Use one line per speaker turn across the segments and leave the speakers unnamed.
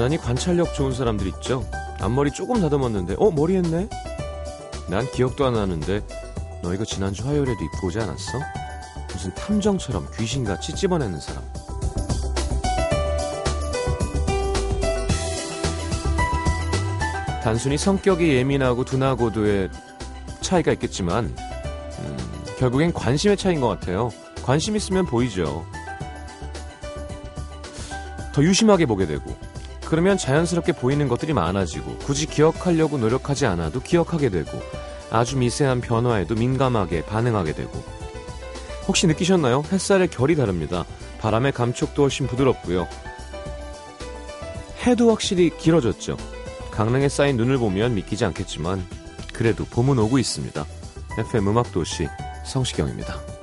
유난히 관찰력 좋은 사람들 있죠. 앞머리 조금 다듬었는데 어 머리 했네? 난 기억도 안 나는데 너 이거 지난주 화요일에도 입고 오지 않았어? 무슨 탐정처럼 귀신같이 찝어내는 사람. 단순히 성격이 예민하고 둔하고도의 차이가 있겠지만 음, 결국엔 관심의 차이인 것 같아요. 관심 있으면 보이죠. 더 유심하게 보게 되고 그러면 자연스럽게 보이는 것들이 많아지고 굳이 기억하려고 노력하지 않아도 기억하게 되고 아주 미세한 변화에도 민감하게 반응하게 되고 혹시 느끼셨나요? 햇살의 결이 다릅니다. 바람의 감촉도 훨씬 부드럽고요. 해도 확실히 길어졌죠. 강릉에 쌓인 눈을 보면 믿기지 않겠지만 그래도 봄은 오고 있습니다. FM 음악도시 성시경입니다.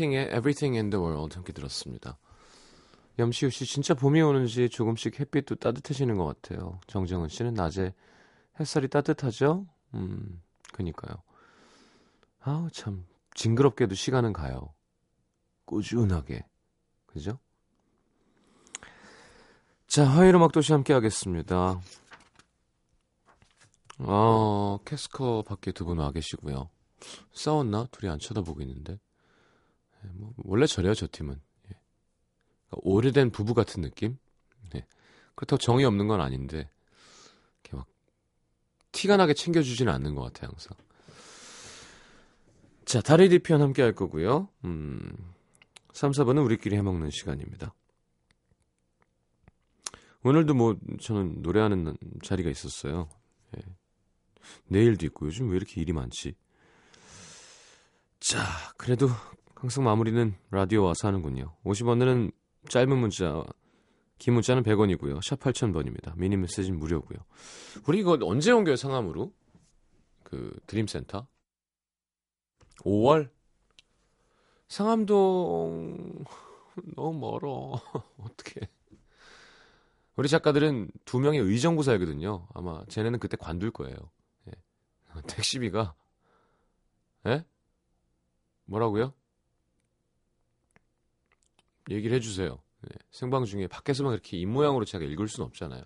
자, 원팅의 Everything in the World 함께 들었습니다. 염시우 씨 진짜 봄이 오는지 조금씩 햇빛도 따뜻해지는 것 같아요. 정정은 씨는 낮에 햇살이 따뜻하죠? 음, 그니까요. 아우, 참, 징그럽게도 시간은 가요. 꾸준하게. 그죠? 자, 화요일 음악 도시 함께 하겠습니다. 어, 캐스커 밖에 두 분 와 계시고요. 싸웠나? 둘이 안 쳐다보고 있는데. 예, 뭐 원래 저래요 저 팀은. 예. 그러니까 오래된 부부 같은 느낌? 예. 그렇다고 정이 없는 건 아닌데 이렇게 막 티가 나게 챙겨주지는 않는 것 같아요 항상. 자 다리 뒤편 함께 할 거고요. 음 3, 4번은 우리끼리 해먹는 시간입니다. 오늘도 뭐 저는 노래하는 자리가 있었어요. 예. 내일도 있고 요즘 왜 이렇게 일이 많지? 자 그래도 항상 마무리는 라디오 와서 하는군요. 50원은 짧은 문자, 긴 문자는 100원이고요. 샵 8000번입니다. 미니 메시지는 무료고요. 우리 이거 언제 옮겨요, 상암으로? 그 드림센터? 5월? 상암동 너무 멀어. 어떻게? 우리 작가들은 두 명의 의정부 살거든요. 아마 쟤네는 그때 관둘 거예요. 예. 택시비가 예? 뭐라고요? 얘기를 해주세요. 네. 생방 중에 밖에서만 그렇게 입모양으로 제가 읽을 수는 없잖아요.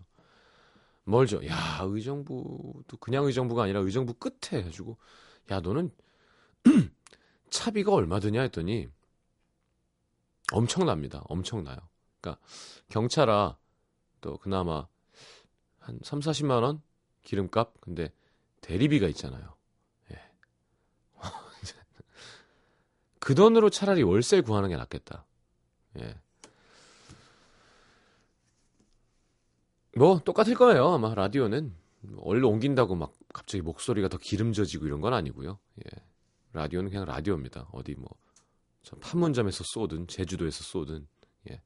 멀죠. 야, 의정부도 그냥 의정부가 아니라 의정부 끝에 해가지고, 야, 너는 차비가 얼마 드냐 했더니, 엄청납니다. 엄청나요. 그러니까, 경차라, 또 그나마 한 3, 40만 원? 기름값? 근데 대리비가 있잖아요. 예. 그 돈으로 차라리 월세 구하는 게 낫겠다. 예. 뭐 똑같을 거예요. 아마 라디오는 얼른 옮긴다고 막 갑자기 목소리가 더 기름져지고 이런 건 아니고요. 예. 라디오는 그냥 라디오입니다. 어디 뭐 판문점에서 쏘든 제주도에서 쏘든 예.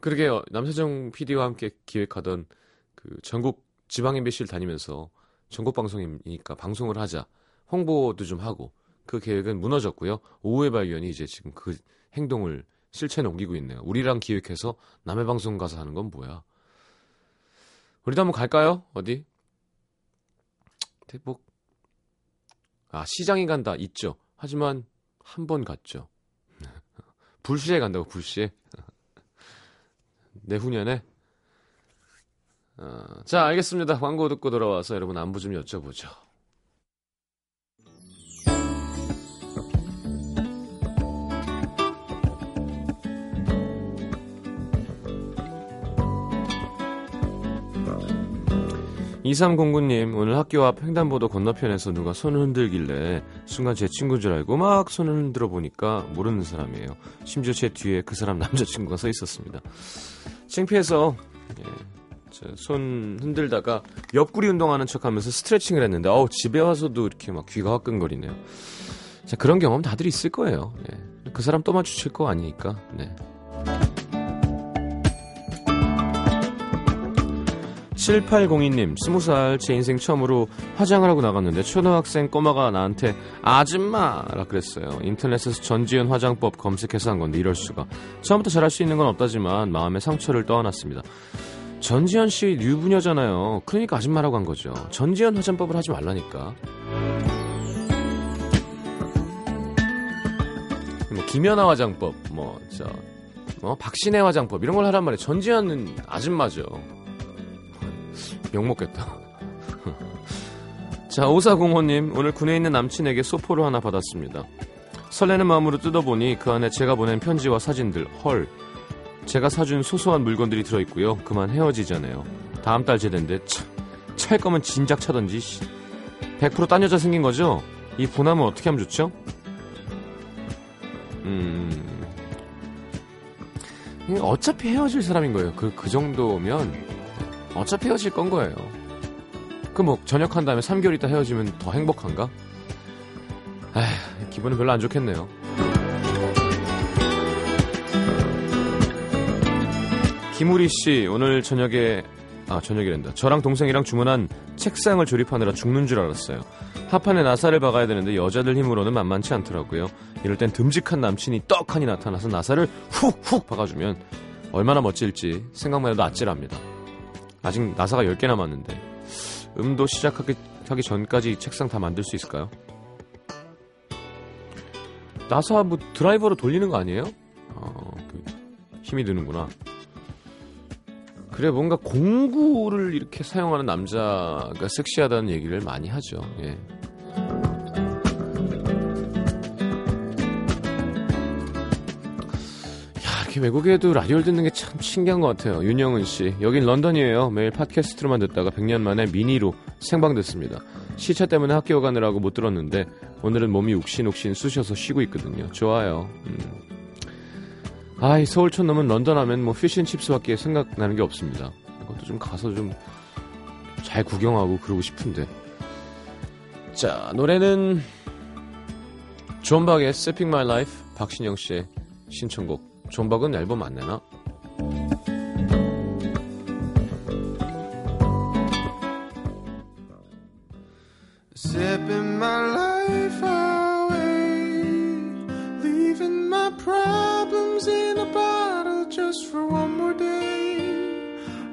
그러게 남세정 PD와 함께 기획하던 그 전국 지방 MBC를 다니면서 전국 방송이니까 방송을 하자 홍보도 좀 하고 그 계획은 무너졌고요. 오후의 발견이 이제 지금 그 행동을 실체에 옮기고 있네요. 우리랑 기획해서 남의 방송 가서 하는 건 뭐야? 우리도 한번 갈까요? 어디? 대복. 아, 시장에 간다. 있죠. 하지만 한 번 갔죠. 불시에 간다고, 불시에. 내후년에. 어, 자, 알겠습니다. 광고 듣고 돌아와서 여러분 안부 좀 여쭤보죠. 2309님, 오늘 학교 앞 횡단보도 건너편에서 누가 손을 흔들길래 순간 제 친구인 줄 알고 막 손을 흔들어 보니까 모르는 사람이에요. 심지어 제 뒤에 그 사람 남자친구가 서 있었습니다. 창피해서 예, 손 흔들다가 옆구리 운동하는 척 하면서 스트레칭을 했는데 어우 집에 와서도 이렇게 막 귀가 화끈거리네요. 자 그런 경험 다들 있을 거예요. 네. 그 사람 또 마주칠 거 아니니까. 네. 7802님, 20살 제 인생 처음으로 화장을 하고 나갔는데 초등학생 꼬마가 나한테 아줌마라 그랬어요. 인터넷에서 전지현 화장법 검색해서 한 건데 이럴 수가. 처음부터 잘할 수 있는 건 없다지만 마음의 상처를 떠안았습니다. 전지현 씨 유부녀잖아요. 그러니까 아줌마라고 한 거죠. 전지현 화장법을 하지 말라니까. 뭐 김연아 화장법, 뭐 저, 뭐 박신혜 화장법 이런 걸 하란 말이에요. 전지현은 아줌마죠. 욕 먹겠다. 자, 오사공호님, 오늘 군에 있는 남친에게 소포를 하나 받았습니다. 설레는 마음으로 뜯어보니 그 안에 제가 보낸 편지와 사진들, 헐. 제가 사준 소소한 물건들이 들어있고요. 그만 헤어지잖아요. 다음 달 제대인데, 차, 찰 거면 진작 차던지, 100%딴 여자 생긴 거죠? 이 분함은 어떻게 하면 좋죠? 음. 어차피 헤어질 사람인 거예요. 그, 그 정도면, 어차피 헤어질 건 거예요. 그 뭐 전역한 다음에 3개월 있다 헤어지면 더 행복한가? 에휴, 기분은 별로 안 좋겠네요. 김우리 씨, 오늘 저녁에 아 저녁이란다. 저랑 동생이랑 주문한 책상을 조립하느라 죽는 줄 알았어요. 하판에 나사를 박아야 되는데 여자들 힘으로는 만만치 않더라고요. 이럴 땐 듬직한 남친이 떡하니 나타나서 나사를 훅훅 박아주면 얼마나 멋질지 생각만 해도 아찔합니다. 아직 나사가 10개 남았는데 음도 시작하기 하기 전까지 책상 다 만들 수 있을까요? 나사 뭐 드라이버로 돌리는 거 아니에요? 어, 그 힘이 드는구나. 그래 뭔가 공구를 이렇게 사용하는 남자가 섹시하다는 얘기를 많이 하죠. 예. 야, 이렇게 외국에도 라디오를 듣는 게 참 신기한 것 같아요. 윤영은 씨. 여긴 런던이에요. 매일 팟캐스트로만 듣다가 100년 만에 미니로 생방 듣습니다. 시차 때문에 학교 가느라고 못 들었는데 오늘은 몸이 욱신욱신 쑤셔서 쉬고 있거든요. 좋아요. 음. 아 이 서울촌 넘은 런던 하면 뭐 피쉬앤칩스밖에 생각나는 게 없습니다. 이것도 좀 가서 좀 잘 구경하고 그러고 싶은데. 자 노래는 존박의 Sipping My Life 박신영 씨의 신청곡. 존박은 앨범 안 내나?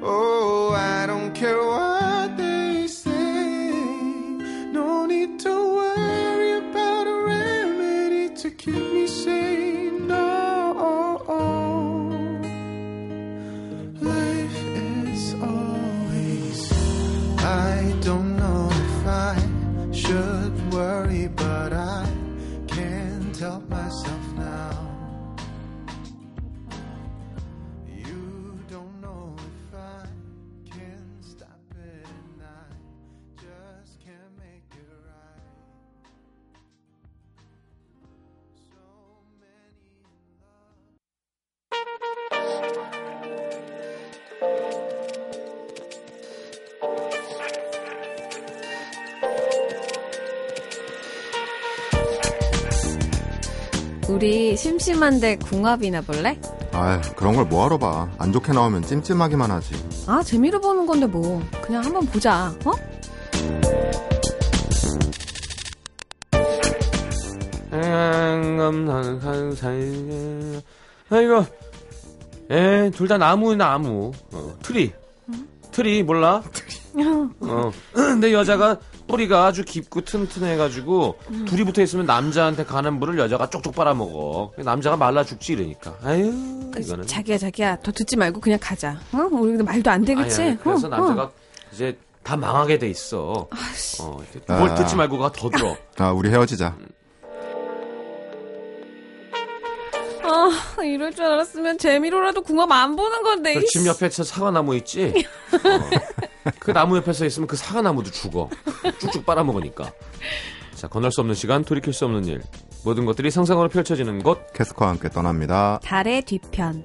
Oh,
심심한데 궁합이나 볼래?
아휴, 그런 걸 뭐하러 봐. 안 좋게 나오면 찜찜하기만 하지.
아, 재미로 보는 건데 뭐. 그냥 한번 보자. 어?
아이고 에 둘 다 나무 나무 어, tree tree 몰라 어 근데 여자가 뿌리가 아주 깊고 튼튼해가지고 둘이 붙어 있으면 남자한테 가는 물을 여자가 쪽쪽 빨아먹어 남자가 말라 죽지 이러니까 아유 이거는
자기야, 자기야. 더 듣지 말고 그냥 가자. 어? 우리 근데 말도 안 되겠지?
아니, 아니, 그래서
어,
남자가
어.
이제 다 망하게 돼 있어
아씨.
어, 이제 뭘
아.
듣지 말고 가 더 들어
아, 우리 헤어지자.
아, 이럴 줄 알았으면 재미로라도 궁합 안 보는 건데.
그집 옆에 저 사과나무 있지? 어. 그 나무 옆에 서 있으면 그 사과나무도 죽어. 쭉쭉 빨아먹으니까. 자, 건널 수 없는 시간, 돌이킬 수 없는 일. 모든 것들이 상상으로 펼쳐지는 곳.
캐스커와 함께 떠납니다.
달의 뒤편.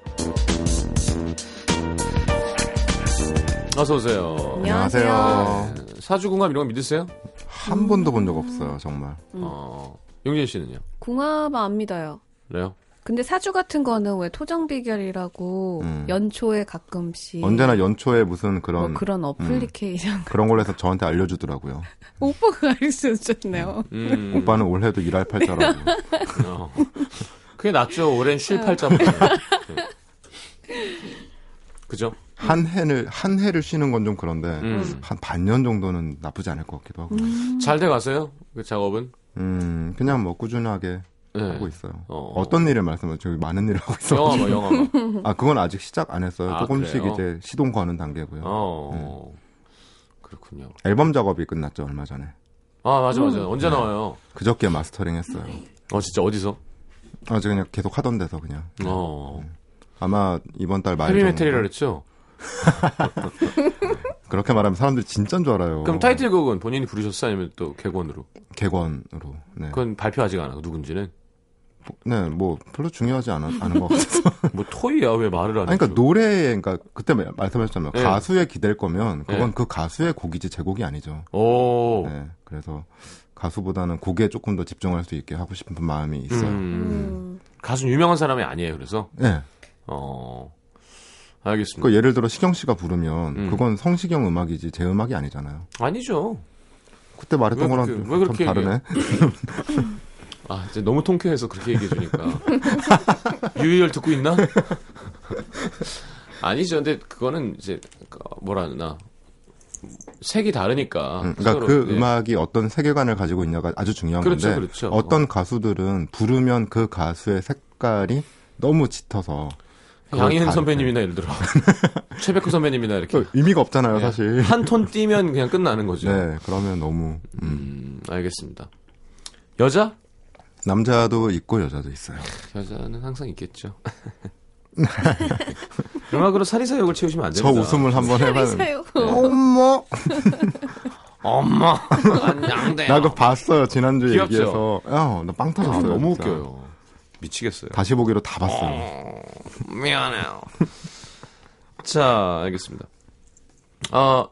어서 오세요.
안녕하세요.
네, 사주궁합 이런 거 믿으세요?
한 번도 본 적 없어요, 정말.
어, 용진 씨는요?
궁합 안 믿어요.
그래요?
근데 사주 같은 거는 왜 토정 비결이라고
음.
연초에 가끔씩
언제나 연초에 무슨 그런
뭐 그런 어플리케이션
그런 걸로 해서 저한테 알려주더라고요.
오빠가 알려줬네요.
음,
오빠는 올해도 일할 팔자라고.
어. 그게 낫죠. 오랜 쉴 팔자보다. 네. 그죠?
한 해를 한 해를 쉬는 건 좀 그런데
음.
한 반년 정도는 나쁘지 않을 것 같기도 하고. 음,
잘돼 가세요? 그 작업은?
그냥 뭐 꾸준하게
네.
하고 있어요.
어.
어. 떤 일을 말씀하세요? 저기 많은 일을 하고 있어요.
영화가, 영화가.
아 그건 아직 시작 안 했어요.
아,
조금씩
그래요?
이제 시동 거는 단계고요.
어. 그렇군요.
앨범 작업이 끝났죠 얼마 전에.
아, 맞아, 맞아.
음.
언제 나와요?
그저께 마스터링 했어요.
어, 진짜 어디서?
아, 저 그냥 계속 하던 데서 그냥.
어.
아마 이번 달 말.
헤비메탈이라. 그랬죠?
그렇게 말하면 사람들이 진짜인 줄 알아요.
그럼 타이틀곡은 본인이 부르셨어요? 아니면 또 객원으로?
객원으로. 네.
그건 발표하지가 않아, 누군지는.
네, 뭐 별로 중요하지 않아, 않은 것 같아서.
뭐 토이야, 왜 말을 안 해?
아니, 그러니까 노래에, 그러니까 그때 말- 말씀하셨잖아요.
네.
가수에 기댈 거면 그건
네.
그 가수의 곡이지 제 곡이 아니죠.
오.
네, 그래서 가수보다는 곡에 조금 더 집중할 수 있게 하고 싶은 마음이 있어요.
음.
음.
가수 유명한 사람이 아니에요, 그래서?
네,
어. 알겠습니다.
그 예를 들어 시경 씨가 부르면
음.
그건 성시경 음악이지 제 음악이 아니잖아요.
아니죠.
그때 말했던
왜
거랑
그렇게- 좀왜 그렇게
다르네.
아, 이제 너무 통쾌해서 그렇게 얘기해 주니까. 유희열 듣고 있나? 아니죠. 근데 그거는 이제 그 뭐라 하나 색이 다르니까.
음, 그러니까
서로,
그
예.
음악이 어떤 세계관을 가지고 있냐가 아주 중요한
그렇죠,
건데
그렇죠.
어떤 가수들은 부르면 그 가수의 색깔이 너무 짙어서 다
선배님이나 예를 들어 최백호 선배님이나 이렇게
그 의미가 없잖아요, 사실.
한톤 띄면 그냥 끝나는 거죠.
네, 그러면 너무 음,
음, 알겠습니다. 여자?
남자도 있고 여자도 있어요.
여자는 항상 있겠죠. 음악으로 사리사욕을 채우시면
안저
됩니다.
웃음을 한번
사요.
어머,
엄마 안녕대.
나 그거 봤어요 지난주 에
귀엽죠?
얘기해서. 야, 나빵
아,
터졌어요.
너무
진짜.
웃겨요. 미치겠어요.
다시 보기로 다 봤어요.
어, 미안해요. 자, 알겠습니다. 아,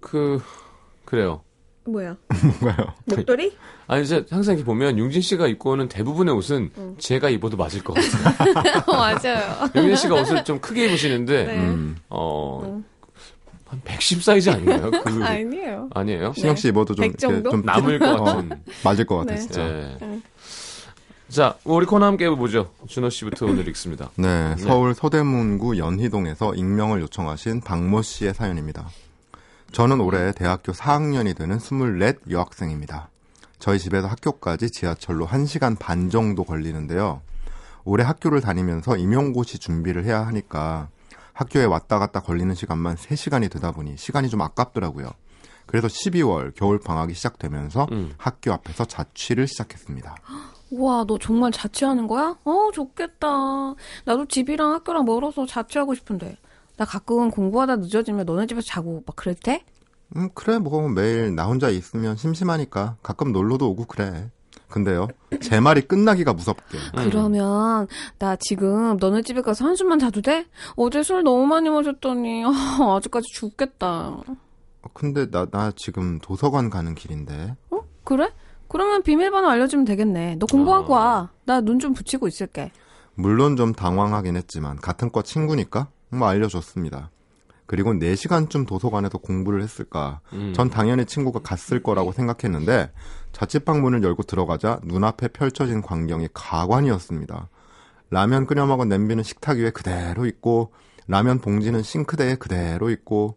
그, 그래요.
뭐야?
뭔가요?
목도리?
아니, 이제 항상 이렇게 보면 용진 씨가 입고 오는 대부분의 옷은 제가 입어도 맞을 것 같아요.
맞아요.
용진 씨가 옷을 좀 크게 입으시는데,
네.
음.
어, 한110 사이즈 아닌가요? 그,
아니에요.
아니에요?
신영 씨 입어도 좀, 좀
남을 것
어,
같은.
맞을 것 같아
네.
진짜.
네. 자, 우리 코너 함께 해보죠. 준호 씨부터 오늘 읽습니다.
네, 서울 서대문구 연희동에서 익명을 요청하신 박모 씨의 사연입니다. 저는 올해 대학교 4학년이 되는 24 여학생입니다. 저희 집에서 학교까지 지하철로 1시간 반 정도 걸리는데요. 올해 학교를 다니면서 임용고시 준비를 해야 하니까 학교에 왔다 갔다 걸리는 시간만 3시간이 되다 보니 시간이 좀 아깝더라고요. 그래서 12월 겨울 방학이 시작되면서
음.
학교 앞에서 자취를 시작했습니다.
우와, 너 정말 자취하는 거야? 어, 좋겠다. 나도 집이랑 학교랑 멀어서 자취하고 싶은데. 나 가끔 공부하다 늦어지면 너네 집에서 자고 막 그럴 때?
음, 그래, 뭐, 매일 나 혼자 있으면 심심하니까 가끔 놀러도 오고 그래. 근데요, 제 말이 끝나기가 무섭게.
그러면 나 지금 너네 집에 가서 한숨만 자도 돼? 어제 술 너무 많이 마셨더니 아, 아직까지 죽겠다.
어, 근데 나, 나 지금 도서관 가는 길인데.
어? 그래? 그러면 비밀번호 알려주면 되겠네. 너 공부하고
어.
와. 나 눈 좀 붙이고 있을게.
물론 좀 당황하긴 했지만, 같은 과 친구니까, 뭐 알려줬습니다. 그리고 4시간쯤 도서관에서 공부를 했을까.
음.
전 당연히 친구가 갔을 거라고 생각했는데, 자취방 문을 열고 들어가자 눈앞에 펼쳐진 광경이 가관이었습니다. 라면 끓여 먹은 냄비는 식탁 위에 그대로 있고, 라면 봉지는 싱크대에 그대로 있고,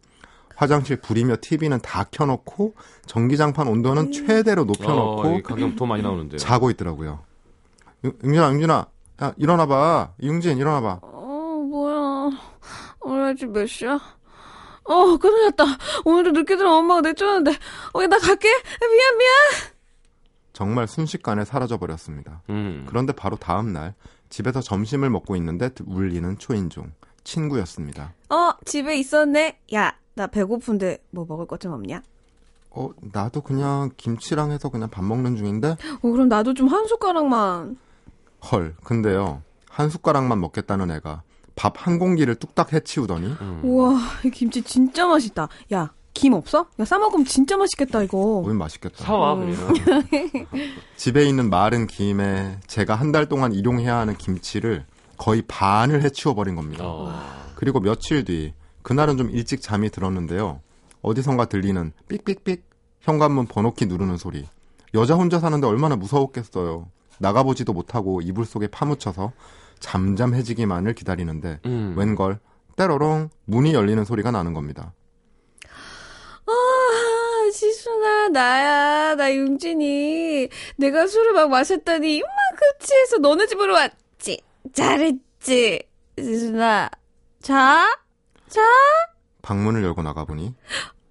화장실 불이며 TV는 다 켜놓고, 전기장판 온도는 최대로
어,
높여놓고,
이 가격 더 많이 나오는데요.
자고 있더라고요. 유- 용진아, 용진아, 야, 일어나봐. 용진, 일어나봐.
어, 뭐야. 오늘 아직 몇 시야? 어, 큰일 났다. 오늘도 늦게 들어 엄마가 내쫓았는데. 어, 나 갈게. 미안, 미안.
정말 순식간에 사라져버렸습니다.
음.
그런데 바로 다음 날, 집에서 점심을 먹고 있는데 울리는 초인종. 친구였습니다.
어, 집에 있었네. 야, 나 배고픈데 뭐 먹을 것 좀 없냐?
어, 나도 그냥 김치랑 해서 그냥 밥 먹는 중인데?
어, 그럼 나도 좀 한 숟가락만.
헐, 근데요. 한 숟가락만 먹겠다는 애가 밥 한 공기를 뚝딱 해치우더니
음.
우와, 이 김치 진짜 맛있다. 야, 김 없어? 야, 싸먹으면 진짜 맛있겠다, 이거.
오면 맛있겠다.
사와
음.
그러면.
집에 있는 마른 김에 제가 한 달 동안 일용해야 하는 김치를 거의 반을 해치워버린 겁니다.
어.
그리고 며칠 뒤 그날은 좀 일찍 잠이 들었는데요. 어디선가 들리는 삑삑삑 현관문 번호키 누르는 소리. 여자 혼자 사는데 얼마나 무서웠겠어요. 나가보지도 못하고 이불 속에 파묻혀서 잠잠해지기만을 기다리는데
음.
웬걸 때로롱 문이 열리는 소리가 나는 겁니다.
아, 지순아, 나야, 나 용진이. 내가 술을 막 마셨더니, 이만큼 취해서 너네 집으로 왔지. 잘했지. 지순아, 자? 자?
방문을 열고 나가보니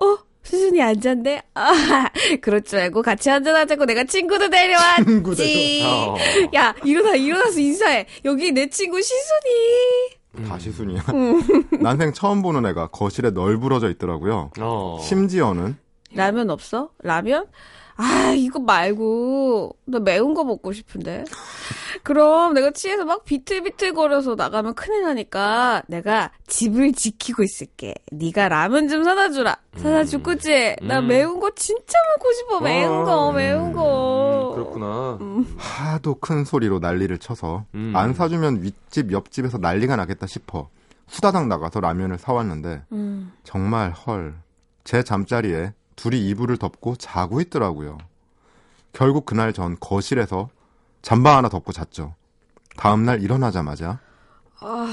어, 수순이 앉았네? 아, 그럴 줄 알고 같이 한잔하자고 내가 친구도 데려왔지.
어.
야, 일어나, 일어나서 인사해. 여기 내 친구 시순이.
음.
다 시 순이야. 난생 처음 보는 애가 거실에 널브러져 있더라고요.
어.
심지어는
라면 없어? 라면? 아, 이거 말고, 나 매운 거 먹고 싶은데. 그럼 내가 취해서 막 비틀비틀거려서 나가면 큰일 나니까 내가 집을 지키고 있을게. 네가 라면 좀 사다 주라. 사다 줄 거지? 나
음.
매운 거 진짜 먹고 싶어. 매운 거,
어.
매운 거.
음, 그렇구나.
하도 큰 소리로 난리를 쳐서
음.
안 사주면 윗집 옆집에서 난리가 나겠다 싶어 후다닥 나가서 라면을 사왔는데
음.
정말 헐 제 잠자리에 둘이 이불을 덮고 자고 있더라고요. 결국 그날 전 거실에서 잠바 하나 덮고 잤죠. 다음날 일어나자마자
아,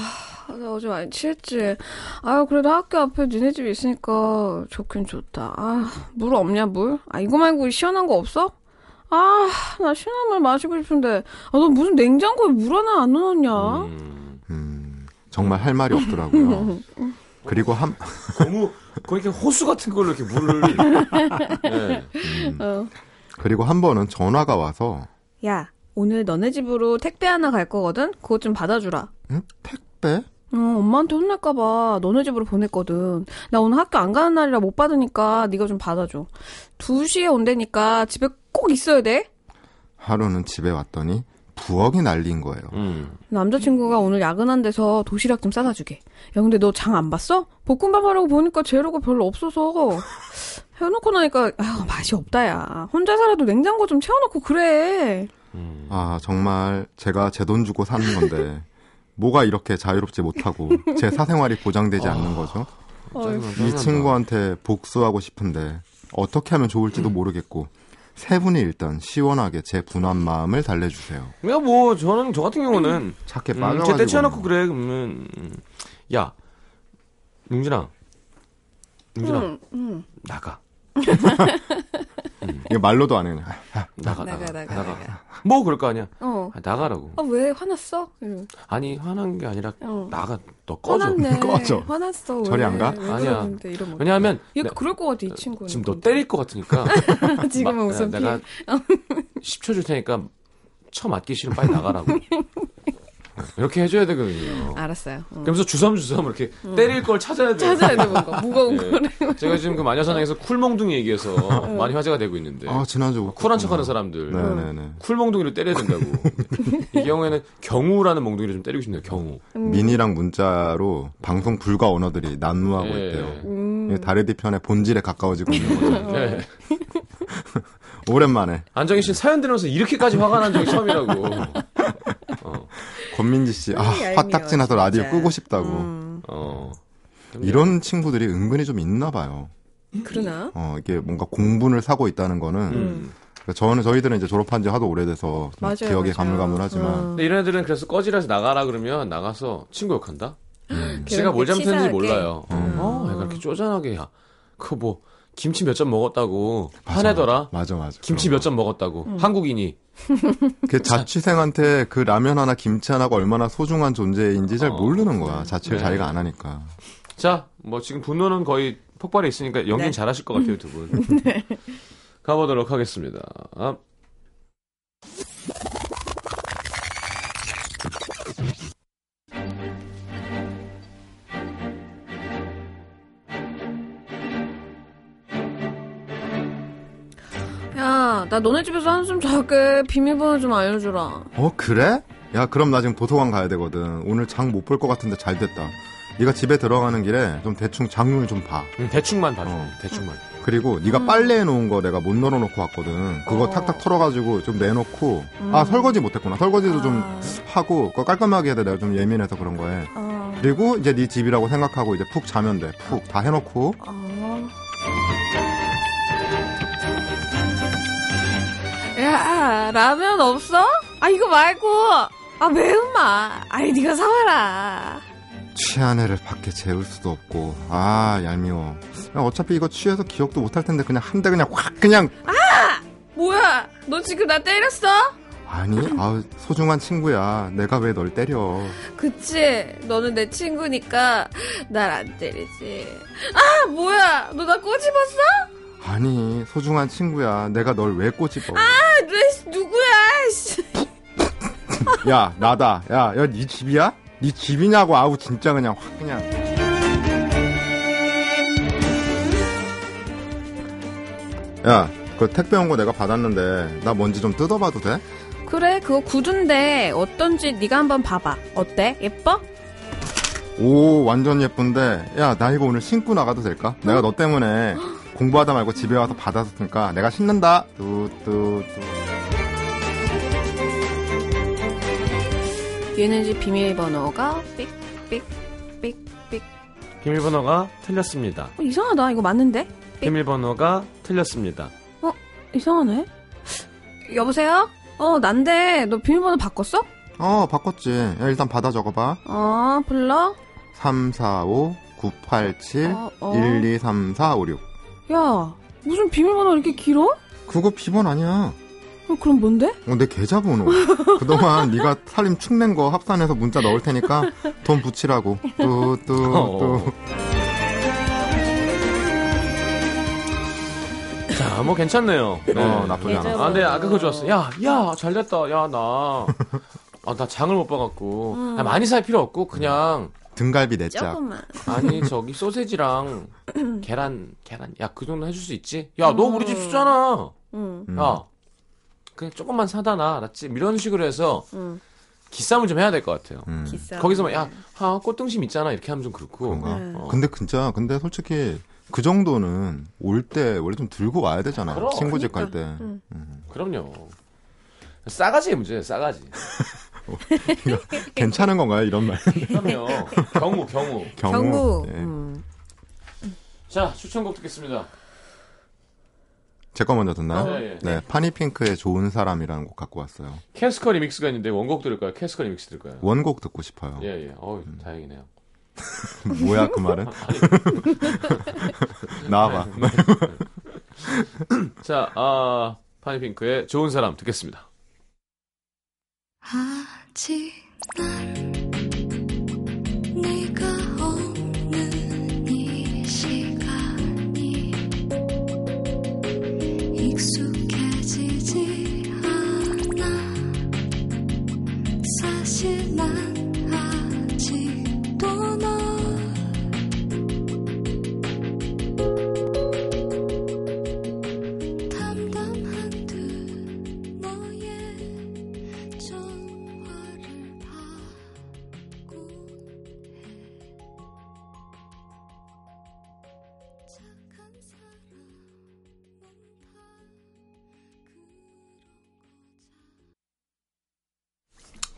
나 어제 많이 취했지. 아, 그래도 학교 앞에 니네 집 있으니까 좋긴 좋다. 아, 물 없냐, 물? 아, 이거 말고 시원한 거 없어? 아, 나 시원한 물 마시고 싶은데. 아, 너 무슨 냉장고에 물 하나 안 넣었냐?
음.
음, 정말 할 말이 없더라고요. 그리고 한
너무 거의 이렇게 호수 같은 걸로 이렇게 물을. 네.
어.
그리고 한 번은 전화가 와서
야, 오늘 너네 집으로 택배 하나 갈 거거든? 그거 좀 받아주라.
응? 택배?
어, 엄마한테 혼날까봐 너네 집으로 보냈거든. 나 오늘 학교 안 가는 날이라 못 받으니까 네가 좀 받아줘. 2시에 온다니까 집에 꼭 있어야 돼.
하루는 집에 왔더니 부엌이 난리인 거예요.
음.
남자친구가 오늘 야근한 데서 도시락 좀 싸다 주게. 야, 근데 너 장 안 봤어? 볶음밥 하려고 보니까 재료가 별로 없어서. 해놓고 나니까, 아 맛이 없다, 야. 혼자 살아도 냉장고 좀 채워놓고 그래.
음.
아, 정말 제가 제 돈 주고 사는 건데 뭐가 이렇게 자유롭지 못하고 제 사생활이 보장되지 않는 거죠? 이. 친구한테 복수하고 싶은데 어떻게 하면 좋을지도 모르겠고 세 분이 일단 시원하게 제 분한 마음을 달래주세요.
그러니까 뭐 저는 저 같은 경우는
착해
음,
빠져가지고
쟤 떼쳐놓고 그래 그러면 음. 야 용진아 용진아
응, 응.
나가
이거 말로도 안 해. 그냥.
나가
나가,
나가
나가,
나가,
나가.
뭐 그럴 거 아니야
어.
아, 나가라고
아, 왜 화났어? 이러면.
아니 화난 게 아니라
어.
나가 너 꺼져
화났네.
꺼져.
화났어.
저리
왜?
안 가?
왜
아니야.
그러는데 이러면.
왜냐하면
얘
내-
그럴 것 같아, 이 친구는.
지금 너 때릴 것 같으니까
지금은
마-
웃음
내가
피해.
10초 줄 테니까 쳐 맞기 싫으면 빨리 나가라고 이렇게 해줘야 되거든요
알았어요. 응.
그러면서 주섬주섬 이렇게 때릴 걸 찾아야 돼
찾아야 돼, 뭔가. 무거운
예.
거를.
제가 지금 그 마녀사냥에서 쿨몽둥이 얘기해서 많이 화제가 되고 있는데
아 지난주
쿨한 척 하는 사람들
네네네.
쿨몽둥이를 때려야 된다고 이 경우에는 경우라는 몽둥이를 좀 때리고 싶네요 경우
미니랑 문자로 방송 불가 언어들이 난무하고
예.
있대요.
음.
다르디 편의 본질에 가까워지고 있는 거죠.
네.
오랜만에
안정희 씨 사연 들으면서 이렇게까지 화가 난 적이 처음이라고 어,
권민지 씨, 아,
얄미워,
화딱지 나서 라디오
진짜.
끄고 싶다고.
음.
어.
이런 친구들이 은근히 좀 있나 봐요.
그러나?
어, 이게 뭔가 공분을 사고 있다는 거는
음.
그러니까 저는 저희들은 이제 졸업한 지 하도 오래돼서 좀
맞아요.
기억이
맞아요.
가물가물하지만
어.
근데 이런 애들은 그래서 꺼지라서 나가라 그러면 나가서 친구 욕한다?
음.
지가 뭘 잘못했는지. 몰라요.
음.
어, 얘가 이렇게 쪼잔하게, 야, 그거 뭐, 김치 몇 점 먹었다고, 화내더라?
맞아 맞아.
김치 몇 점 먹었다고,
음.
한국인이.
그 자취생한테 그 라면 하나 김치 하나가 얼마나 소중한 존재인지 잘
어.
모르는 거야. 자취를
네.
자기가 안 하니까.
자, 뭐 지금 분노는 거의 폭발해 있으니까 연기는
네.
잘하실 것 같아요, 두 분. 가보도록 하겠습니다.
나 너네 집에서 한숨 잘게. 비밀번호 좀 알려주라.
어 그래? 야 그럼 나 지금 도서관 가야 되거든. 오늘 장 못 볼 것 같은데 잘 됐다. 네가 집에 들어가는 길에 좀 대충 장눈 좀 봐.
음, 대충만 봐줘.
어.
대충만.
그리고 네가 빨래해 놓은 거 내가 못 널어놓고 왔거든. 그거
어.
탁탁 털어가지고 좀 내놓고.
음.
아 설거지 못했구나. 설거지도 좀
아.
하고 그거 깔끔하게 해야 돼. 내가 좀 예민해서 그런 거에.
어.
그리고 이제 네 집이라고 생각하고 이제 푹 자면 돼. 푹 다 해놓고.
어. 야, 라면 없어? 아, 이거 말고. 아, 매운맛. 아이, 네가 사와라.
취한 애를 밖에 재울 수도 없고. 아 얄미워. 야, 어차피 이거 취해서 기억도 못할 텐데 그냥 한 대 그냥 확 그냥.
뭐야? 너 지금 나 때렸어?
아니 아우 소중한 친구야. 내가 왜 널 때려.
그치? 너는 내 친구니까 날 안 때리지. 아, 뭐야? 너 나 꼬집었어?
아니 소중한 친구야. 내가 널 왜 꼬집어.
아, 너 누구야? 씨.
야 나다 야야네 집이야? 네 집이냐고 아우 진짜 그냥 확 그냥 야그 택배 온 거 내가 받았는데 나 뭔지 좀 뜯어봐도 돼?
그래, 그거 구두인데 어떤지 네가 한번 봐봐. 어때? 예뻐?
오 완전 예쁜데 야 나 이거 오늘 신고 나가도 될까? 내가 너 때문에 공부하다 말고 집에 와서 받았으니까 내가 신는다 뚜뚜뚜
얘는 집 비밀번호가 삑삑삑삑.
비밀번호가 틀렸습니다.
어, 이상하다. 이거 맞는데?
비밀번호가 틀렸습니다.
이상하네. 여보세요? 어, 난데 너 비밀번호 바꿨어?
어 바꿨지 야 일단 받아 적어봐
어, 불러.
345 987
어, 어.
123456
야, 무슨 비밀번호 이렇게 길어?
그거 비번 아니야
어, 그럼 뭔데?
어, 내 계좌번호. 그동안 네가 살림 축낸 거 합산해서 문자 넣을 테니까 돈 붙이라고. 뚜 뚜뚜.
어. 자, 뭐 괜찮네요. 네.
어, 나쁘지 않아.
계좌번호.
아, 근데 아까 그거 좋았어. 야, 야, 잘 됐다. 야, 나. 아, 나 장을 못 봐갖고.
음.
아, 많이 살 필요 없고, 그냥.
등갈비 네 짝.
조금만.
아니, 저기 소세지랑 계란, 계란. 야, 그 정도 해줄 수 있지? 야, 너 우리 집 쓰잖아.
응,
음.
야. 그냥 조금만 사다 놔. 알았지? 이런 식으로 해서
응.
기싸움을 좀 해야 될 것 같아요.
음.
기싸.
거기서 막, 야, 아, 꽃등심 있잖아. 이렇게 하면 좀 그렇고.
그런가?
네.
어.
근데 진짜 근데 솔직히 그 정도는 올 때 원래 좀 들고 와야 되잖아.
그럼,
친구 집 갈 때.
응.
그럼요. 싸가지의 문제예요, 싸가지.
괜찮은 건가요? 이런 말.
그럼요. 경우, 경우.
경구.
예.
음.
자, 추천곡 듣겠습니다.
제 거 먼저 듣나요?
어, 예, 예.
네, 파니핑크의 좋은 사람이라는 곡 갖고 왔어요.
캐스커 리믹스가 있는데 원곡 들을까요? 캐스커 리믹스 들을까요?
원곡 듣고 싶어요.
예, 예. 어우, 다행이네요.
뭐야 그 말은? 나와봐.
자, 아, 파니핑크의 좋은 사람 듣겠습니다.
아 직 날 네가 없는 이 시간이 익숙해지지 않아. 사실 난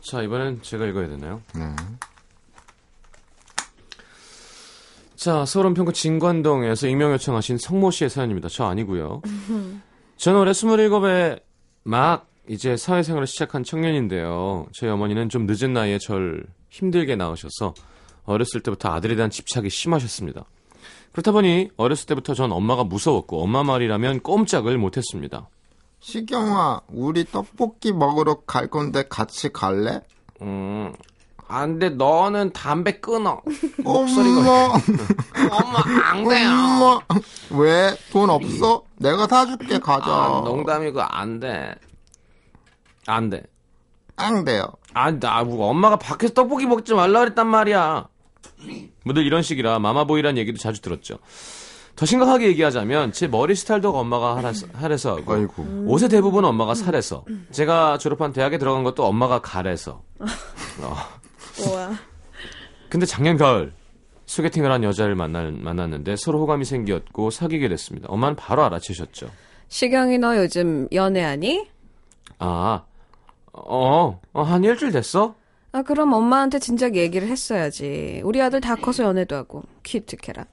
자, 이번엔 제가 읽어야 되나요?
네.
자, 서울은평구 진관동에서 익명 요청하신 성모 씨의 사연입니다. 저 아니고요. 저는 올해 27에 막 이제 사회생활을 시작한 청년인데요. 저희 어머니는 좀 늦은 나이에 절 힘들게 낳으셔서 어렸을 때부터 아들에 대한 집착이 심하셨습니다. 그렇다 보니 어렸을 때부터 전 엄마가 무서웠고 엄마 말이라면 꼼짝을 못했습니다.
시경아, 우리 떡볶이 먹으러 갈 건데 같이 갈래?
음, 안 돼, 너는 담배 끊어.
엄마,
엄마, 안 돼요.
엄마. 왜? 돈 없어? 내가 사줄게, 가자.
아, 농담이고, 안 돼. 안 돼.
안 돼요.
아, 나, 뭐, 엄마가 밖에서 떡볶이 먹지 말라 그랬단 말이야. 뭐늘 이런 식이라 마마보이란 얘기도 자주 들었죠. 더 심각하게 얘기하자면 제 머리 스타일도 엄마가 하라서, 하래서 하고
아이고.
옷의 대부분 엄마가 살해서 제가 졸업한 대학에 들어간 것도 엄마가 가래서 어.
뭐야.
근데 작년 가을 소개팅을 한 여자를 만날, 만났는데 서로 호감이 생겼고 사귀게 됐습니다. 엄마는 바로 알아채셨죠.
시경이 너 요즘 연애하니?
아, 어, 어, 한 일주일 됐어?
아, 그럼 엄마한테 진작 얘기를 했어야지. 우리 아들 다 커서 연애도 하고. 키트캐라.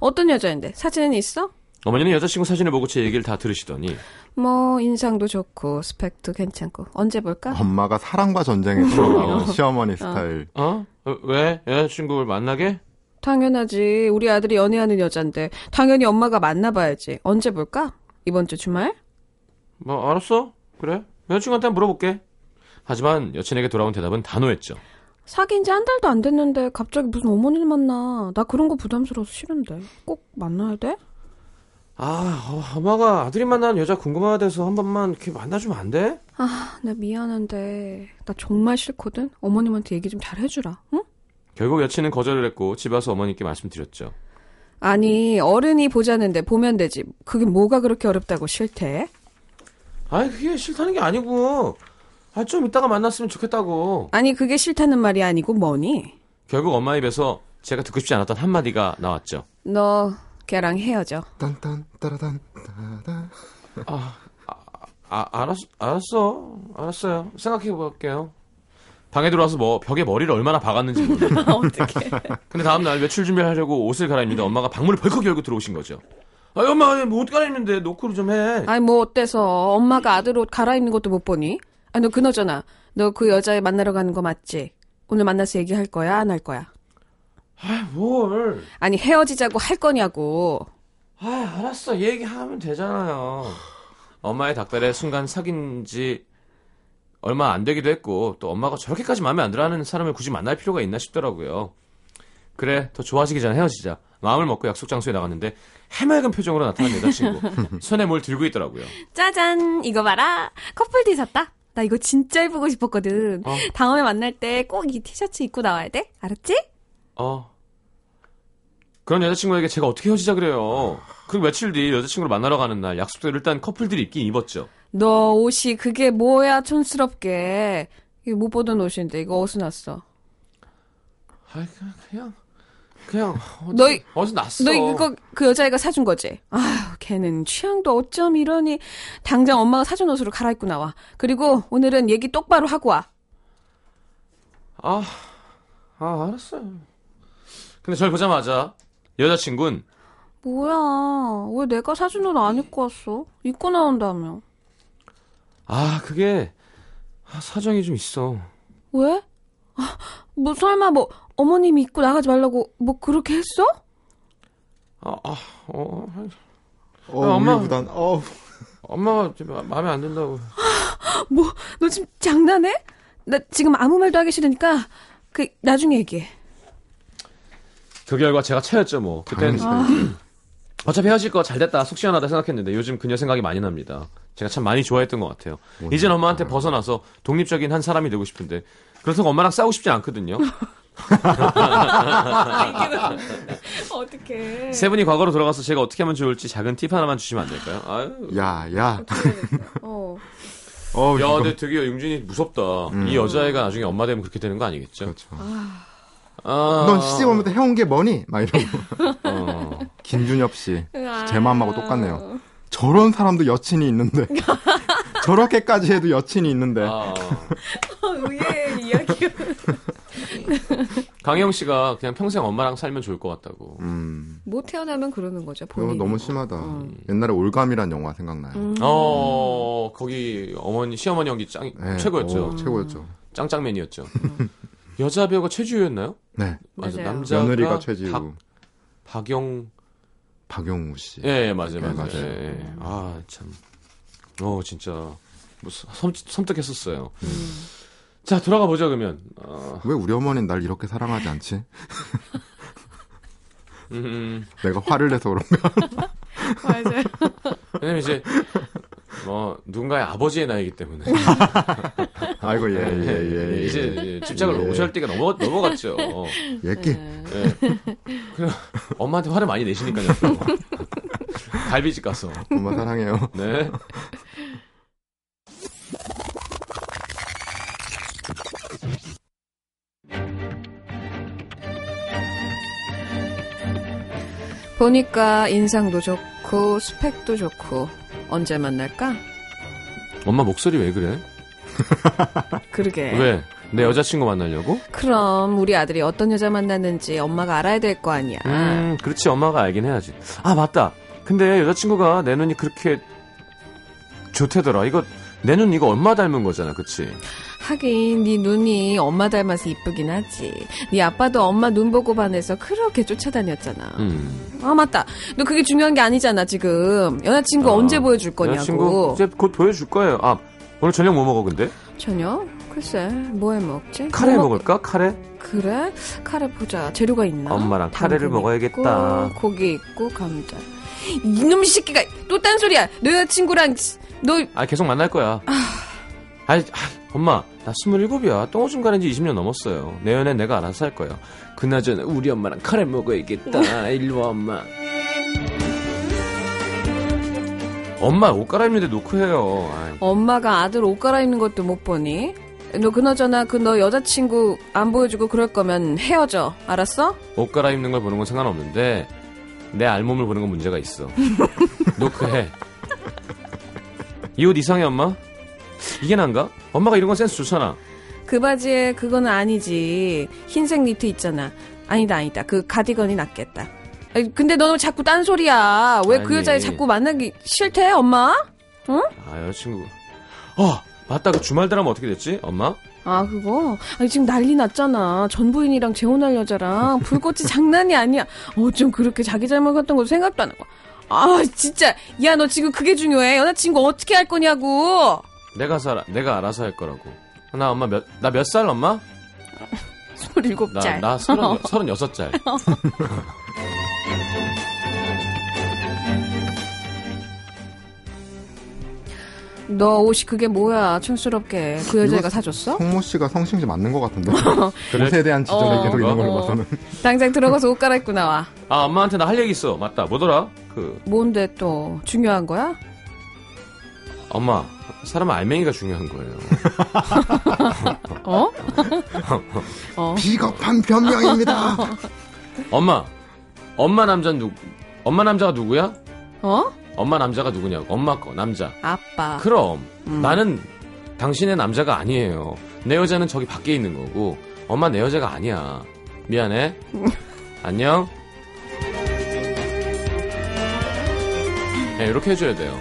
어떤 여자인데? 사진은 있어?
어머니는 여자친구 사진을 보고 제 얘기를 다 들으시더니
뭐, 인상도 좋고, 스펙도 괜찮고. 언제 볼까?
엄마가 사랑과 전쟁에 들어가는 시어머니 스타일.
어? 어, 왜? 여자친구를 만나게?
당연하지. 우리 아들이 연애하는 여잔데. 당연히 엄마가 만나봐야지. 언제 볼까? 이번 주 주말?
뭐 알았어? 그래? 여자친구한테 한번 물어볼게. 하지만 여친에게 돌아온 대답은 단호했죠.
사귄 지 한 달도 안 됐는데 갑자기 무슨 어머니를 만나. 나 그런 거 부담스러워서 싫은데. 꼭 만나야 돼?
아, 어, 엄마가 아들이 만나는 여자 궁금하대서 한 번만 이렇게 만나주면 안 돼?
아, 나 미안한데. 나 정말 싫거든? 어머님한테 얘기 좀 잘 해주라. 응?
결국 여친은 거절을 했고 집에 와서 어머니께 말씀드렸죠.
아니, 어른이 보자는데 보면 되지. 그게 뭐가 그렇게 어렵다고 싫대?
아니 그게 싫다는 게 아니고 아 좀 이따가 만났으면 좋겠다고.
아니, 그게 싫다는 말이 아니고 뭐니?
결국 엄마 입에서 제가 듣고 싶지 않았던 한마디가 나왔죠.
너 걔랑 헤어져.
딴딴 따라단 따단.
아, 알았, 알았어. 알았어요. 생각해 볼게요. 방에 들어와서 뭐 벽에 머리를 얼마나 박았는지 모르겠어요.
어떡해.
근데 다음 날 외출 준비를 하려고 옷을 갈아입는데 엄마가 방문을 벌컥 열고 들어오신 거죠. 아, 엄마, 뭐 옷 갈아입는데 노크를 좀 해.
아니, 뭐 어때서? 엄마가 아들 옷 갈아입는 것도 못 보니? 아니, 너 그나저나. 너 그 여자애 만나러 가는 거 맞지? 오늘 만나서 얘기할 거야? 안 할 거야?
아, 뭘.
아니, 헤어지자고 할 거냐고.
아, 알았어. 얘기하면 되잖아요. 엄마의 닭달에 순간 사귄 지 얼마 안 되기도 했고, 또 엄마가 저렇게까지 마음에 안 들어 하는 사람을 굳이 만날 필요가 있나 싶더라고요. 그래, 더 좋아지기 전에 헤어지자. 마음을 먹고 약속 장소에 나갔는데, 해맑은 표정으로 나타난 여자친구. 손에 뭘 들고 있더라고요.
짜잔, 이거 봐라. 커플 티셨다. 나 이거 진짜 입고 싶었거든.
어.
다음에 만날 때 꼭 이 티셔츠 입고 나와야 돼. 알았지?
어. 그런 여자친구에게 제가 어떻게 헤어지자 그래요. 그리고 며칠 뒤 여자친구를 만나러 가는 날 약속대로 일단 커플들이 입긴 입었죠.
너 옷이 그게 뭐야, 촌스럽게. 이거 못 보던 옷인데, 이거 어디서 났어?
아, 그냥, 그냥, 어디,
너 이-
어디서 났어.
너 이거 그 여자애가 사준 거지? 아휴, 걔는 취향도 어쩜 이러니. 당장 엄마가 사준 옷으로 갈아입고 나와. 그리고 오늘은 얘기 똑바로 하고 와.
아, 아, 알았어요. 근데 절 보자마자 여자친구는
뭐야, 왜 내가 사준 옷 안 입고 왔어? 입고 나온다며.
아, 그게 아, 사정이 좀 있어.
왜? 아, 뭐 설마 뭐 어머님이 입고 나가지 말라고 뭐 그렇게 했어?
아, 아, 어,
어,
야, 엄마.
부단. 어.
엄마가 좀 마- 마음에 안 든다고.
뭐 너 지금 장난해? 나 지금 아무 말도 하기 싫으니까 그 나중에 얘기해.
그 결과 제가 차였죠, 뭐. 그땐
당연히
어차피 헤어질 거 잘 됐다, 속 시원하다 생각했는데 요즘 그녀 생각이 많이 납니다. 제가 참 많이 좋아했던 것 같아요. 이젠 엄마한테 벗어나서 독립적인 한 사람이 되고 싶은데 그렇다고 엄마랑 싸우고 싶지 않거든요.
어떡해.
세 분이 과거로 돌아가서 제가 어떻게 하면 좋을지 작은 팁 하나만 주시면 안 될까요? 아유.
야, 야.
어.
어,
야. 근데 되게 용준이 무섭다. 이 여자애가 나중에 엄마 되면 그렇게 되는 거 아니겠죠?
그렇죠.
아,
넌 시집 오면서 해온 게 뭐니? 막 이러고.
어.
김준엽 씨.
아.
제 마음하고 똑같네요. 저런 사람도 여친이 있는데. 저렇게까지 해도 여친이 있는데.
아,
의외의 이야기가.
강혜영 씨가 그냥 평생 엄마랑 살면 좋을 것 같다고.
음.
못 태어나면 그러는 거죠. 본인이.
너무 심하다. 옛날에 올감이란 영화 생각나요.
음.
어, 거기 어머니, 시어머니 연기 짱,
네,
최고였죠.
어, 최고였죠.
짱짱맨이었죠. 여자 배우가 최주유였나요?
네.
맞아.
맞아요.
남자가
며느리가 최지우,
박, 박영,
박용우 씨.
예, 예, 맞아요,
네,
맞아요.
맞아요.
예, 예. 아, 참. 어, 진짜. 뭐, 섬, 섬뜩했었어요. 자, 돌아가 보죠, 그러면. 어,
왜 우리 어머니는 날 이렇게 사랑하지 않지?
음,
내가 화를 내서 그런가?
맞아요.
왜냐면 이제, 뭐 누군가의 아버지의 나이기 때문에
아이고 예 예, 예,
이제
예.
이제 집장을
예.
오셔야 할 때가 넘어 넘어갔죠.
예끼
예. 그래, 엄마한테 화를 많이 내시니까요. 또. 갈비집 가서.
엄마 사랑해요.
네.
보니까 인상도 좋고 스펙도 좋고 언제 만날까?
엄마 목소리 왜 그래?
그러게.
왜? 내 여자친구 만나려고?
그럼 우리 아들이 어떤 여자 만났는지 엄마가 알아야 될 거 아니야.
음, 그렇지. 엄마가 알긴 해야지. 아, 맞다. 근데 여자친구가 내 눈이 그렇게 좋대더라. 이거, 내 눈 이거 엄마 닮은 거잖아. 그치?
하긴 네 눈이 엄마 닮아서 이쁘긴 하지. 네 아빠도 엄마 눈 보고 반해서 그렇게 쫓아다녔잖아.
음.
아 맞다. 너 그게 중요한 게 아니잖아 지금. 여자친구
아,
언제 보여줄 거냐고.
여자친구 이제 곧 보여줄 거예요. 아, 오늘 저녁 뭐 먹어, 근데?
저녁? 글쎄 뭐해 먹지?
카레
뭐 먹-
먹을까? 카레?
그래? 카레 보자. 재료가 있나?
엄마랑 카레를 먹어야겠다.
있고, 고기 있고 감자. 이놈 새끼가 또 딴 소리야. 너 여자친구랑 너
아, 계속 만날 거야. 아 이, 아, 엄마, 나 스물일곱이야. 똥오줌 가는 지 20년 넘었어요. 내년엔 내가 알아서 할 거야. 그나저나 우리 엄마랑 카레 먹어야겠다. 일로 와, 엄마. 엄마 옷 갈아입는데 놓고 해요. 아이,
엄마가 아들 옷 갈아입는 것도 못 보니? 너 그나저나 그 너 여자친구 안 보여주고 그럴 거면 헤어져. 알았어?
옷 갈아입는 걸 보는 건 상관없는데 내 알몸을 보는 건 문제가 있어. 놓고 해. 이 옷 이상해 엄마? 이게 난가? 엄마가 이런 건 센스 좋잖아.
그 바지에 그거는 아니지. 흰색 니트 있잖아. 아니다, 아니다. 그 가디건이 낫겠다. 아니, 근데 너는 자꾸 딴소리야. 왜 그
아니.
여자애 자꾸 만나기 싫대, 엄마?
아 여자친구. 어 맞다 그 주말 드라마 어떻게 됐지 엄마?
아, 그거? 아니, 지금 난리 났잖아. 전 부인이랑 재혼할 여자랑 불꽃이 장난이 아니야. 어, 좀 그렇게 자기 잘못 했던 거 생각도 안 하고. 아, 진짜. 야, 너 지금 그게 중요해. 여자친구 어떻게 할 거냐고.
내가 살아 내가 알아서 할 거라고. 나 엄마 몇 나 몇 살 엄마?
스물일곱
나
짤.
나 서른 서른 여섯 짤.
너 옷이 그게 뭐야, 촌스럽게. 그 여자애가
이거
사줬어?
성모 씨가 성심지 맞는 것 같은데.
그래?
옷에 대한 지적이
어,
계속 있는 걸로
어.
봐서는.
당장 들어가서 옷 갈아입고 나와.
아 엄마한테 나 할 얘기 있어. 맞다 뭐더라? 그
뭔데 또? 중요한 거야?
엄마 사람은 알맹이가 중요한 거예요.
어? 어.
비겁한 변명입니다.
엄마 엄마 남자 누 엄마 남자가 누구야?
어?
엄마 남자가 누구냐고. 엄마 거 남자.
아빠.
그럼
음.
나는 당신의 남자가 아니에요. 내 여자는 저기 밖에 있는 거고 엄마 내 여자가 아니야. 미안해. 안녕. 네, 이렇게 해줘야 돼요.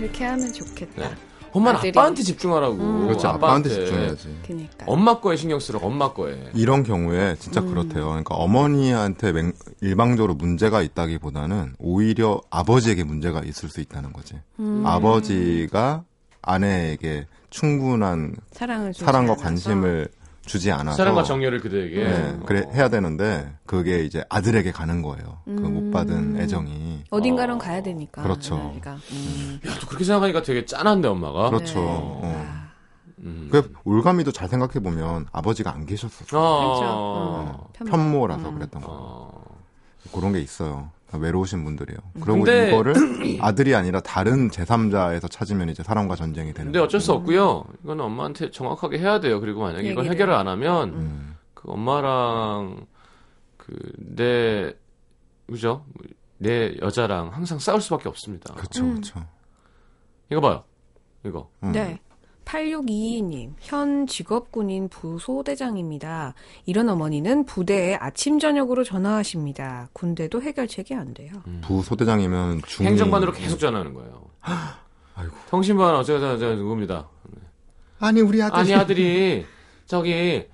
이렇게 하면 좋겠다.
네. 엄마는
아들이-
아빠한테 집중하라고.
음.
그렇죠. 아빠한테 집중해야지.
그니까.
엄마 거에 신경 쓰라고 엄마 거에.
이런 경우에 진짜
음.
그렇대요. 그러니까 어머니한테 맹- 일방적으로 문제가 있다기보다는 오히려 아버지에게 문제가 있을 수 있다는 거지.
음.
아버지가 아내에게 충분한 사랑과
않아서.
주지 않아서
사랑과 정열을 그대에게.
네, 그래 해야 되는데 그게 이제 아들에게 가는 거예요. 그못 받은 애정이.
어딘가는
어.
가야 되니까.
그렇죠.
그러니까. 음.
야, 또 그렇게 생각하니까 되게 짠한데 엄마가.
그렇죠.
네.
어.
음.
그 올가미도 잘 생각해 보면 아버지가 안 계셨었어.
어.
그렇죠. 어. 편모.
편모라서
음.
그랬던 거.
어.
그런 게 있어요. 외로우신 분들이요.
음.
그리고
근데-
이거를 아들이 아니라 다른 제3자에서 찾으면 이제 사람과 전쟁이 되는
근데. 어쩔 수 없고요. 이거는 엄마한테 정확하게 해야 돼요. 그리고 만약에 이걸
얘기를.
해결을 안 하면
음.
그 엄마랑 그내 그죠? 내 여자랑 항상 싸울 수밖에 없습니다.
그쵸,
음.
그쵸.
이거 봐요. 이거.
음.
네. 8622님, 현 직업군인 부소대장입니다. 이런 어머니는 부대에 아침, 저녁으로 전화하십니다. 군대도 해결책이 안 돼요.
부소대장이면 중
행정반으로 계속 전화하는 거예요.
아이고.
통신반 어쩌고저쩌고 누굽니다.
아니 우리 아들
아니 아들이 저기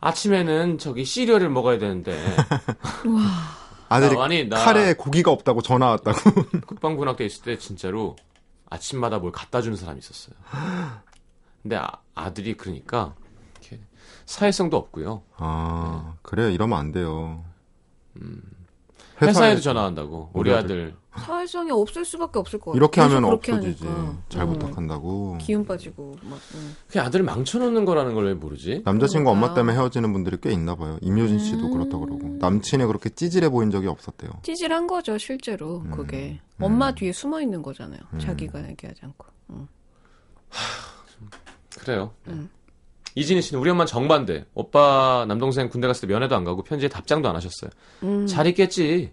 아침에는 저기 시리얼을 먹어야 되는데
아들이
나- 아니, 나-
카레에 고기가 없다고 전화 왔다고.
국방군학교에 있을 때 진짜로 아침마다 뭘 갖다 주는 사람이 있었어요. 근데 아, 아들이 그러니까 이렇게 사회성도 없고요.
아 그래 이러면 안 돼요.
회사에 도 전화한다고. 우리
우리
아들.
사회성이 없을 수밖에 없을 것 같아.
이렇게 하면 없어지지.
하니까.
잘
음.
부탁한다고.
기운 빠지고 막. 음.
그 아들을 망쳐놓는 거라는 걸 왜 모르지?
남자친구 엄마
그러니까요.
때문에 헤어지는 분들이 꽤 있나 봐요. 임효진 씨도
음.
그렇다 그러고 남친이 그렇게 찌질해 보인 적이 없었대요.
찌질한 거죠 실제로 그게 엄마 뒤에 숨어 있는 거잖아요. 자기가 얘기하지 않고. 음.
그래요.
음.
이진희 씨는 우리 엄마 정반대. 오빠 남동생 군대 갔을 때 면회도 안 가고 편지에 답장도 안 하셨어요.
음.
잘 있겠지.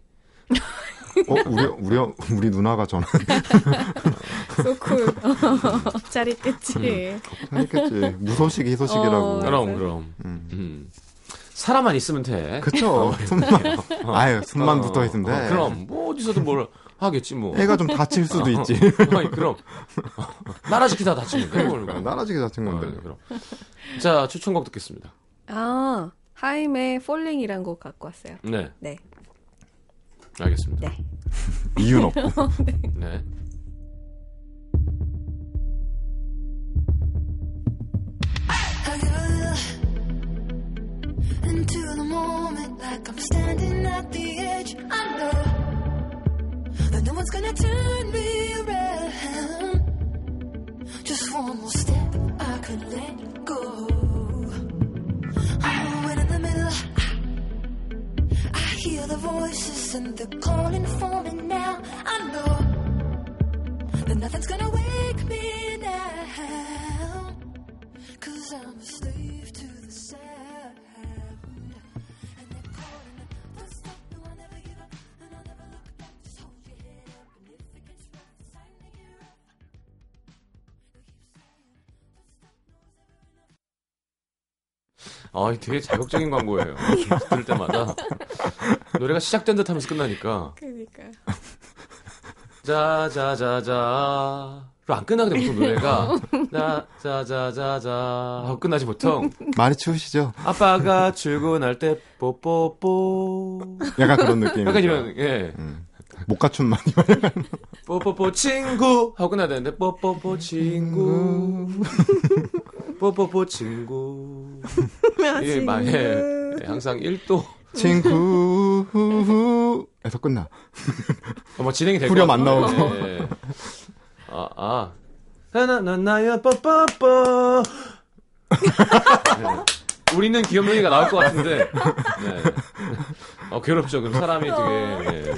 어, 우리 우리 우리 누나가 전화
소쿨. 잘 있겠지.
했겠지. 무소식이 희소식이라고.
어,
그럼. 그럼.
음.
음. 사람만 있으면 돼.
그쵸. 숨만 아유 숨만
어,
붙어 있으면 돼.
어, 그럼 뭐 어디서도 뭘 하겠지 뭐.
애가 좀 다칠 수도 있지.
아니, 그럼 나라 지키다 다치는데 뭘. 그럼.
나라지게 다친
어,
건데.
그럼. 자 추천곡 듣겠습니다.
아 하임의 폴링이란 곡 갖고 왔어요.
네.
네.
알겠습니다.
네.
이유는 없고.
네.
into the moment like I'm standing at the edge. I know that no one's gonna turn me around.
아, 되게 자극적인 광고예요. 들을 때마다. 노래가 시작된 듯하면서 끝나니까.
그러니까.
자자자자. 안 끝나게 돼 보통 노래가? 자자자 자 자. 하고 끝나지 보통.
많이 추우시죠?
아빠가 출근할 때 뽀뽀뽀.
약간 그런 느낌.
약간 이런 예.
목가춤 많이
뽀뽀뽀 친구. 하고 끝나야 되는데 뽀뽀뽀 친구. 뽀뽀뽀 친구 예, 마, 예, 예, 항상 1도
친구에서 끝나.
어, 뭐 진행이 될것
후렴 안. 나오고.
예, 예. 아, 아. 나나나야 뽀뽀뽀. 네. 우리는 귀염둥이가 나올 것 같은데. 네. 어, 괴롭죠. 그럼 사람이 되게. 예.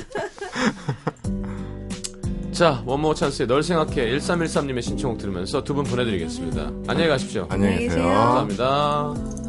자, 원모 찬스의 널 생각해 1313님의 신청곡 들으면서 두 분 보내드리겠습니다. 안녕히 가십시오.
안녕히 계세요.
감사합니다.